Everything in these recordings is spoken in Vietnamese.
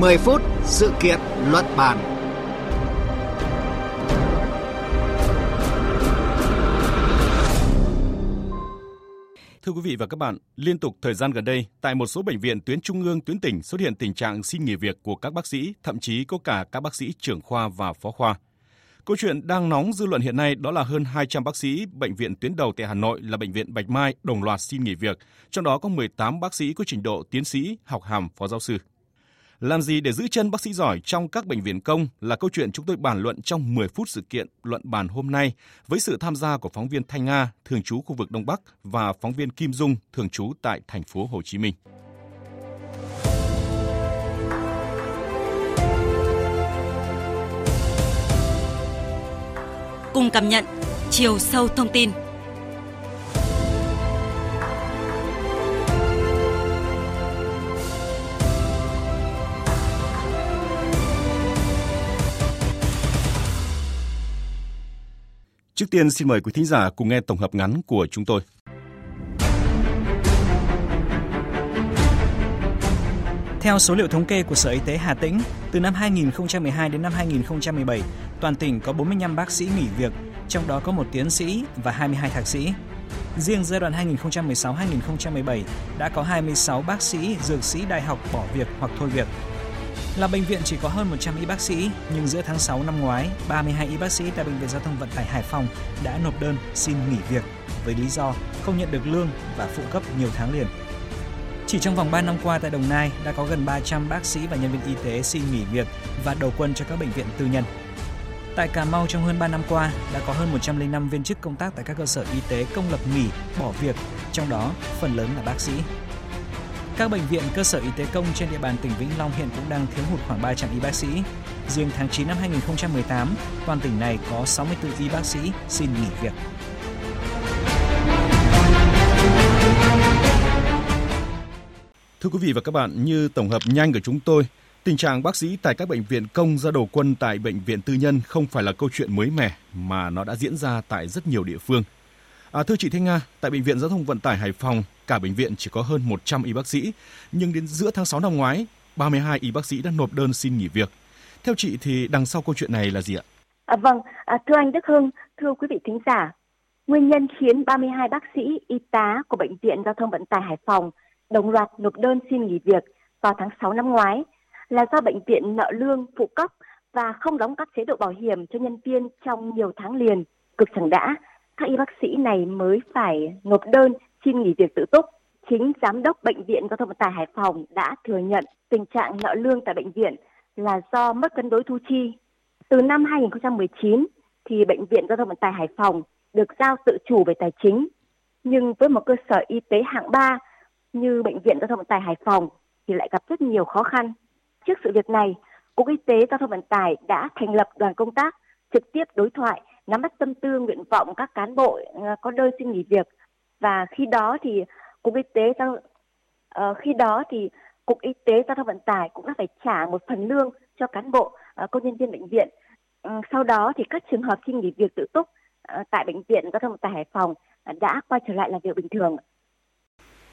10 phút sự kiện luận bàn. Thưa quý vị và các bạn, liên tục thời gian gần đây, tại một số bệnh viện tuyến trung ương, tuyến tỉnh xuất hiện tình trạng xin nghỉ việc của các bác sĩ, thậm chí có cả các bác sĩ trưởng khoa và phó khoa. Câu chuyện đang nóng dư luận hiện nay đó là hơn 200 bác sĩ bệnh viện tuyến đầu tại Hà Nội là bệnh viện Bạch Mai đồng loạt xin nghỉ việc, trong đó có 18 bác sĩ có trình độ tiến sĩ, học hàm phó giáo sư. Làm gì để giữ chân bác sĩ giỏi trong các bệnh viện công là câu chuyện chúng tôi bàn luận trong 10 phút sự kiện luận bàn hôm nay với sự tham gia của phóng viên Thanh Nga, thường trú khu vực Đông Bắc và phóng viên Kim Dung, thường trú tại thành phố Hồ Chí Minh. Cùng cảm nhận chiều sâu thông tin Trước tiên xin mời quý thính giả cùng nghe tổng hợp ngắn của chúng tôi. Theo số liệu thống kê của Sở Y tế Hà Tĩnh, từ năm 2012 đến năm 2017, toàn tỉnh có 45 bác sĩ nghỉ việc, trong đó có một tiến sĩ và 22 thạc sĩ. Riêng giai đoạn 2016-2017 đã có 26 bác sĩ, dược sĩ đại học bỏ việc hoặc thôi việc, là bệnh viện chỉ có hơn 100 y bác sĩ, nhưng giữa tháng 6 năm ngoái, 32 y bác sĩ tại Bệnh viện Giao thông Vận tải Hải Phòng đã nộp đơn xin nghỉ việc với lý do không nhận được lương và phụ cấp nhiều tháng liền. Chỉ trong vòng 3 năm qua tại Đồng Nai đã có gần 300 bác sĩ và nhân viên y tế xin nghỉ việc và đầu quân cho các bệnh viện tư nhân. Tại Cà Mau trong hơn 3 năm qua đã có hơn 105 viên chức công tác tại các cơ sở y tế công lập nghỉ, bỏ việc, trong đó phần lớn là bác sĩ. Các bệnh viện cơ sở y tế công trên địa bàn tỉnh Vĩnh Long hiện cũng đang thiếu hụt khoảng 300 y bác sĩ. Riêng tháng 9 năm 2018, toàn tỉnh này có 64 y bác sĩ xin nghỉ việc. Thưa quý vị và các bạn, như tổng hợp nhanh của chúng tôi, tình trạng bác sĩ tại các bệnh viện công ra đầu quân tại bệnh viện tư nhân không phải là câu chuyện mới mẻ mà nó đã diễn ra tại rất nhiều địa phương – À, thưa chị Thanh Nga, tại Bệnh viện Giao thông Vận tải Hải Phòng, cả bệnh viện chỉ có hơn 100 y bác sĩ, nhưng đến giữa tháng 6 năm ngoái, 32 y bác sĩ đã nộp đơn xin nghỉ việc. Theo chị thì đằng sau câu chuyện này là gì ạ? À, vâng, à, thưa anh Đức Hưng, thưa quý vị thính giả, nguyên nhân khiến 32 bác sĩ, y tá của Bệnh viện Giao thông Vận tải Hải Phòng đồng loạt nộp đơn xin nghỉ việc vào tháng 6 năm ngoái là do bệnh viện nợ lương, phụ cấp và không đóng các chế độ bảo hiểm cho nhân viên trong nhiều tháng liền, cực chẳng đã các y bác sĩ này mới phải nộp đơn xin nghỉ việc tự túc. Chính giám đốc bệnh viện giao thông vận tải Hải Phòng đã thừa nhận tình trạng nợ lương tại bệnh viện là do mất cân đối thu chi. Từ năm 2019 thì bệnh viện giao thông vận tải Hải Phòng được giao tự chủ về tài chính, nhưng với một cơ sở y tế hạng 3 như bệnh viện giao thông vận tải Hải Phòng thì lại gặp rất nhiều khó khăn. Trước sự việc này, Cục Y tế Giao thông Vận tải đã thành lập đoàn công tác trực tiếp đối thoại nắm bắt tâm tư nguyện vọng các cán bộ ờ, có đơn xin nghỉ việc và khi đó thì cục y tế giao uh, khi đó thì cục y tế giao thông vận tải cũng đã phải trả một phần lương cho cán bộ uh, công nhân viên bệnh viện uh, sau đó thì các trường hợp xin nghỉ việc tự túc uh, tại bệnh viện giao thông vận tải hải phòng uh, đã quay trở lại làm việc bình thường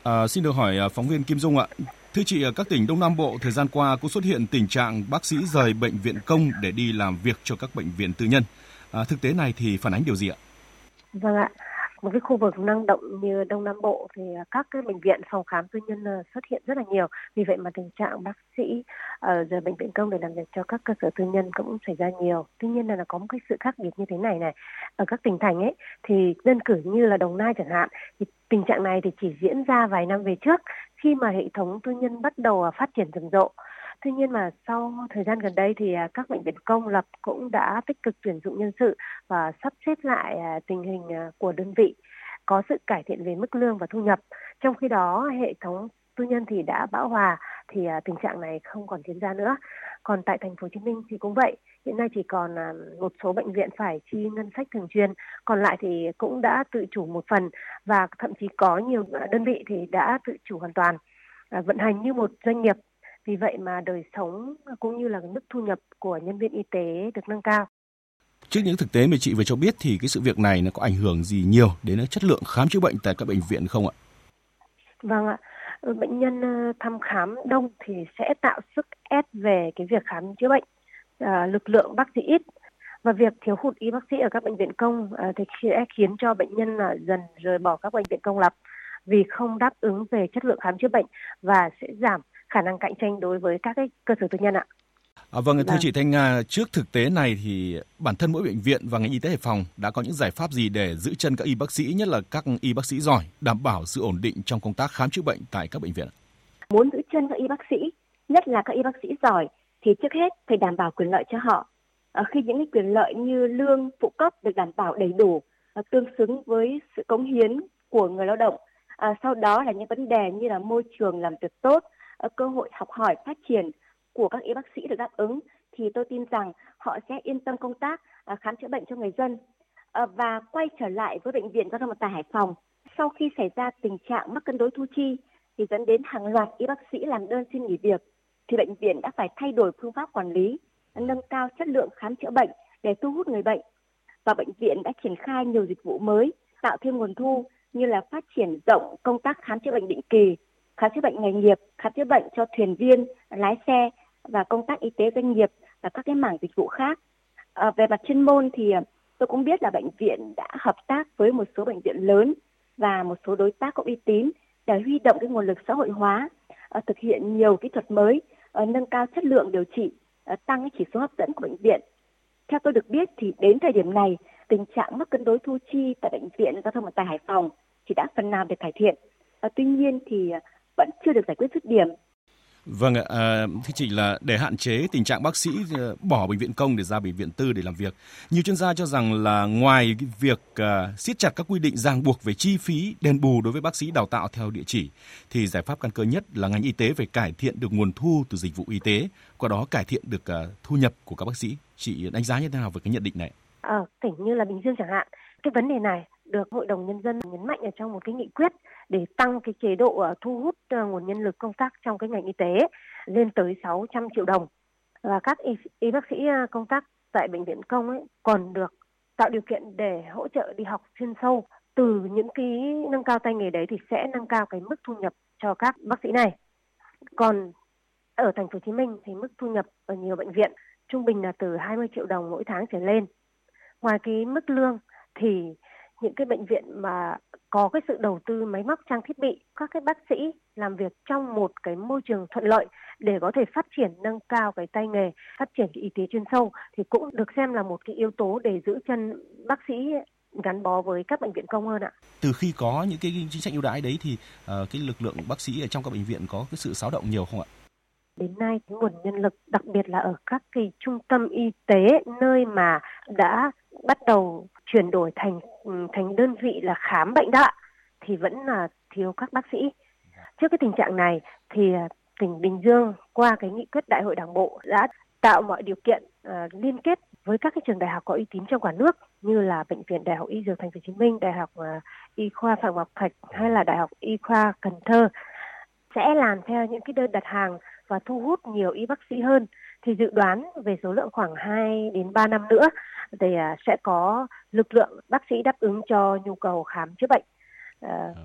À, xin được hỏi phóng viên Kim Dung ạ. Thưa chị, ở các tỉnh Đông Nam Bộ thời gian qua cũng xuất hiện tình trạng bác sĩ rời bệnh viện công để đi làm việc cho các bệnh viện tư nhân. À, thực tế này thì phản ánh điều gì ạ? Vâng ạ. Một cái khu vực năng động như Đông Nam Bộ thì các cái bệnh viện phòng khám tư nhân ờ, xuất hiện rất là nhiều. Vì vậy mà tình trạng bác sĩ ở giờ bệnh viện công để làm việc cho các cơ sở tư nhân cũng xảy ra nhiều. Tuy nhiên là, là có một cái sự khác biệt như thế này này. Ở các tỉnh thành ấy thì đơn cử như là Đồng Nai chẳng hạn thì tình trạng này thì chỉ diễn ra vài năm về trước khi mà hệ thống tư nhân bắt đầu ờ, phát triển rầm rộ. Tuy nhiên mà sau thời gian gần đây thì à, các bệnh viện công lập cũng đã tích cực tuyển dụng nhân sự và sắp xếp lại à, tình hình à, của đơn vị có sự cải thiện về mức lương và thu nhập. Trong khi đó hệ thống tư nhân thì đã bão hòa thì tình trạng này không còn diễn ra nữa. Còn tại thành phố Hồ Chí Minh thì cũng vậy, hiện nay chỉ còn một số bệnh viện phải chi ngân sách thường xuyên, còn lại thì cũng đã tự chủ một phần và thậm chí có nhiều đơn vị thì đã tự chủ hoàn toàn vận hành như một doanh nghiệp vì vậy mà đời sống cũng như là mức thu nhập của nhân viên y tế được nâng cao. Trước những thực tế mà chị vừa cho biết thì cái sự việc này nó có ảnh hưởng gì nhiều đến chất lượng khám chữa bệnh tại các bệnh viện không ạ? Vâng ạ. bệnh nhân thăm khám đông thì sẽ tạo sức ép về cái việc khám chữa bệnh, à, lực lượng bác sĩ ít và việc thiếu hụt y bác sĩ ở các bệnh viện công à, thì sẽ khiến cho bệnh nhân là dần rời bỏ các bệnh viện công lập vì không đáp ứng về chất lượng khám chữa bệnh và sẽ giảm khả năng cạnh tranh đối với các cái cơ sở tư nhân ạ. À, vâng, thưa vâng. chị Thanh Nga, trước thực tế này thì bản thân mỗi bệnh viện và ngành y tế Hải Phòng đã có những giải pháp gì để giữ chân các y bác sĩ, nhất là các y bác sĩ giỏi, đảm bảo sự ổn định trong công tác khám chữa bệnh tại các bệnh viện? Muốn giữ chân các y bác sĩ, nhất là các y bác sĩ giỏi, thì trước hết phải đảm bảo quyền lợi cho họ. À, khi những quyền lợi như lương, phụ cấp được đảm bảo đầy đủ, à, tương xứng với sự cống hiến của người lao động, à, sau đó là những vấn đề như là môi trường làm việc tốt, Ờ, cơ hội học hỏi, phát triển của các y bác sĩ được đáp ứng, thì tôi tin rằng họ sẽ yên tâm công tác ờ, khám chữa bệnh cho người dân. Ờ, và quay trở lại với bệnh viện giao thông vận tải Hải Phòng, sau khi xảy ra tình trạng mắc cân đối thu chi thì dẫn đến hàng loạt y bác sĩ làm đơn xin nghỉ việc, thì bệnh viện đã phải thay đổi phương pháp quản lý, nâng cao chất lượng khám chữa bệnh để thu hút người bệnh. Và bệnh viện đã triển khai nhiều dịch vụ mới, tạo thêm nguồn thu như là phát triển rộng công tác khám chữa bệnh định kỳ khám chữa bệnh nghề nghiệp khám chữa bệnh cho thuyền viên lái xe và công tác y tế doanh nghiệp và các cái mảng dịch vụ khác. À, về mặt chuyên môn thì à, tôi cũng biết là bệnh viện đã hợp tác với một số bệnh viện lớn và một số đối tác có uy tín để huy động cái nguồn lực xã hội hóa, à, thực hiện nhiều kỹ thuật mới, à, nâng cao chất lượng điều trị, à, tăng cái chỉ số hấp dẫn của bệnh viện. Theo tôi được biết thì đến thời điểm này, tình trạng mất cân đối thu chi tại bệnh viện giao thông vận tải Hải Phòng chỉ đã phần nào được cải thiện. À, tuy nhiên thì à, vẫn chưa được giải quyết dứt điểm Vâng ạ, à, thưa chị là để hạn chế tình trạng bác sĩ ờ, bỏ bệnh viện công để ra bệnh viện tư để làm việc. Nhiều chuyên gia cho rằng là ngoài việc uh, siết chặt các quy định ràng buộc về chi phí đền bù đối với bác sĩ đào tạo theo địa chỉ, thì giải pháp căn cơ nhất là ngành y tế phải cải thiện được nguồn thu từ dịch vụ y tế, qua đó cải thiện được uh, thu nhập của các bác sĩ. Chị đánh giá như thế nào về cái nhận định này? Ở ờ, tỉnh như là Bình Dương chẳng hạn, cái vấn đề này được Hội đồng Nhân dân nhấn mạnh ở trong một cái nghị quyết để tăng cái chế độ ờ, thu hút ờ, nguồn nhân lực công tác trong cái ngành y tế lên tới 600 triệu đồng. Và các y, y bác sĩ ờ, công tác tại bệnh viện công ấy còn được tạo điều kiện để hỗ trợ đi học chuyên sâu từ những cái nâng cao tay nghề đấy thì sẽ nâng cao cái mức thu nhập cho các bác sĩ này. Còn ở thành phố Hồ Chí Minh thì mức thu nhập ở nhiều bệnh viện trung bình là từ 20 triệu đồng mỗi tháng trở lên. Ngoài cái mức lương thì những cái bệnh viện mà có cái sự đầu tư máy móc trang thiết bị các cái bác sĩ làm việc trong một cái môi trường thuận lợi để có thể phát triển nâng cao cái tay nghề phát triển cái y tế chuyên sâu thì cũng được xem là một cái yếu tố để giữ chân bác sĩ gắn bó với các bệnh viện công hơn ạ. Từ khi có những cái chính sách ưu đãi đấy thì uh, cái lực lượng bác sĩ ở trong các bệnh viện có cái sự xáo động nhiều không ạ? Đến nay cái nguồn nhân lực đặc biệt là ở các cái trung tâm y tế nơi mà đã bắt đầu chuyển đổi thành ừ, thành đơn vị là khám bệnh đó thì vẫn là thiếu các bác sĩ. Trước cái tình trạng này thì à, tỉnh Bình Dương qua cái nghị quyết đại hội đảng bộ đã tạo mọi điều kiện uh, liên kết với các cái trường đại học có uy tín trong cả nước như là bệnh viện Đại học Y Dược Thành phố Hồ Chí Minh, Đại học uh, Y khoa Phạm Ngọc Thạch hay là Đại học Y khoa Cần Thơ sẽ làm theo những cái đơn đặt hàng và thu hút nhiều y bác sĩ hơn thì dự đoán về số lượng khoảng 2 đến 3 năm nữa thì uh, sẽ có lực lượng bác sĩ đáp ứng cho nhu cầu khám chữa bệnh. Uh,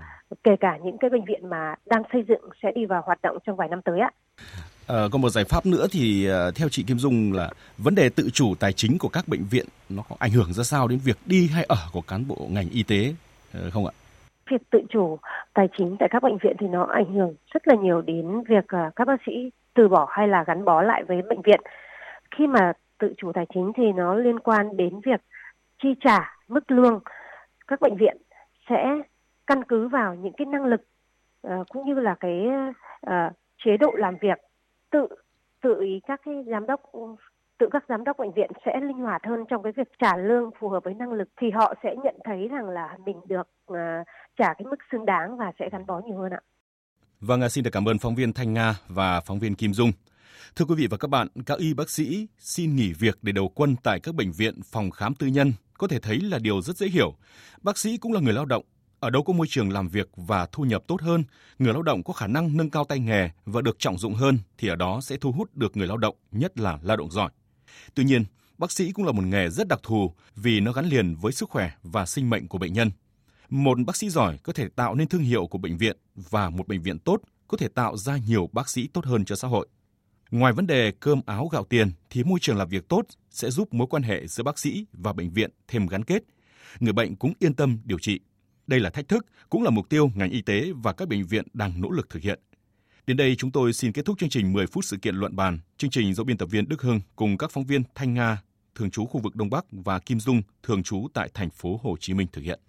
kể cả những cái bệnh viện mà đang xây dựng sẽ đi vào hoạt động trong vài năm tới ạ. À, còn một giải pháp nữa thì uh, theo chị Kim Dung là vấn đề tự chủ tài chính của các bệnh viện nó có ảnh hưởng ra sao đến việc đi hay ở của cán bộ ngành y tế không ạ? Việc tự chủ tài chính tại các bệnh viện thì nó ảnh hưởng rất là nhiều đến việc các bác sĩ từ bỏ hay là gắn bó lại với bệnh viện. Khi mà tự chủ tài chính thì nó liên quan đến việc chi trả mức lương các bệnh viện sẽ căn cứ vào những cái năng lực uh, cũng như là cái uh, chế độ làm việc tự tự ý các cái giám đốc tự các giám đốc bệnh viện sẽ linh hoạt hơn trong cái việc trả lương phù hợp với năng lực thì họ sẽ nhận thấy rằng là mình được uh, trả cái mức xứng đáng và sẽ gắn bó nhiều hơn ạ. Vâng, à, xin được cảm ơn phóng viên Thanh Nga và phóng viên Kim Dung. Thưa quý vị và các bạn, các y bác sĩ xin nghỉ việc để đầu quân tại các bệnh viện, phòng khám tư nhân có thể thấy là điều rất dễ hiểu. Bác sĩ cũng là người lao động, ở đâu có môi trường làm việc và thu nhập tốt hơn, người lao động có khả năng nâng cao tay nghề và được trọng dụng hơn thì ở đó sẽ thu hút được người lao động, nhất là lao động giỏi. Tuy nhiên, bác sĩ cũng là một nghề rất đặc thù vì nó gắn liền với sức khỏe và sinh mệnh của bệnh nhân. Một bác sĩ giỏi có thể tạo nên thương hiệu của bệnh viện và một bệnh viện tốt có thể tạo ra nhiều bác sĩ tốt hơn cho xã hội. Ngoài vấn đề cơm áo gạo tiền thì môi trường làm việc tốt sẽ giúp mối quan hệ giữa bác sĩ và bệnh viện thêm gắn kết. Người bệnh cũng yên tâm điều trị. Đây là thách thức, cũng là mục tiêu ngành y tế và các bệnh viện đang nỗ lực thực hiện. Đến đây chúng tôi xin kết thúc chương trình 10 phút sự kiện luận bàn. Chương trình do biên tập viên Đức Hưng cùng các phóng viên Thanh Nga, thường trú khu vực Đông Bắc và Kim Dung, thường trú tại thành phố Hồ Chí Minh thực hiện.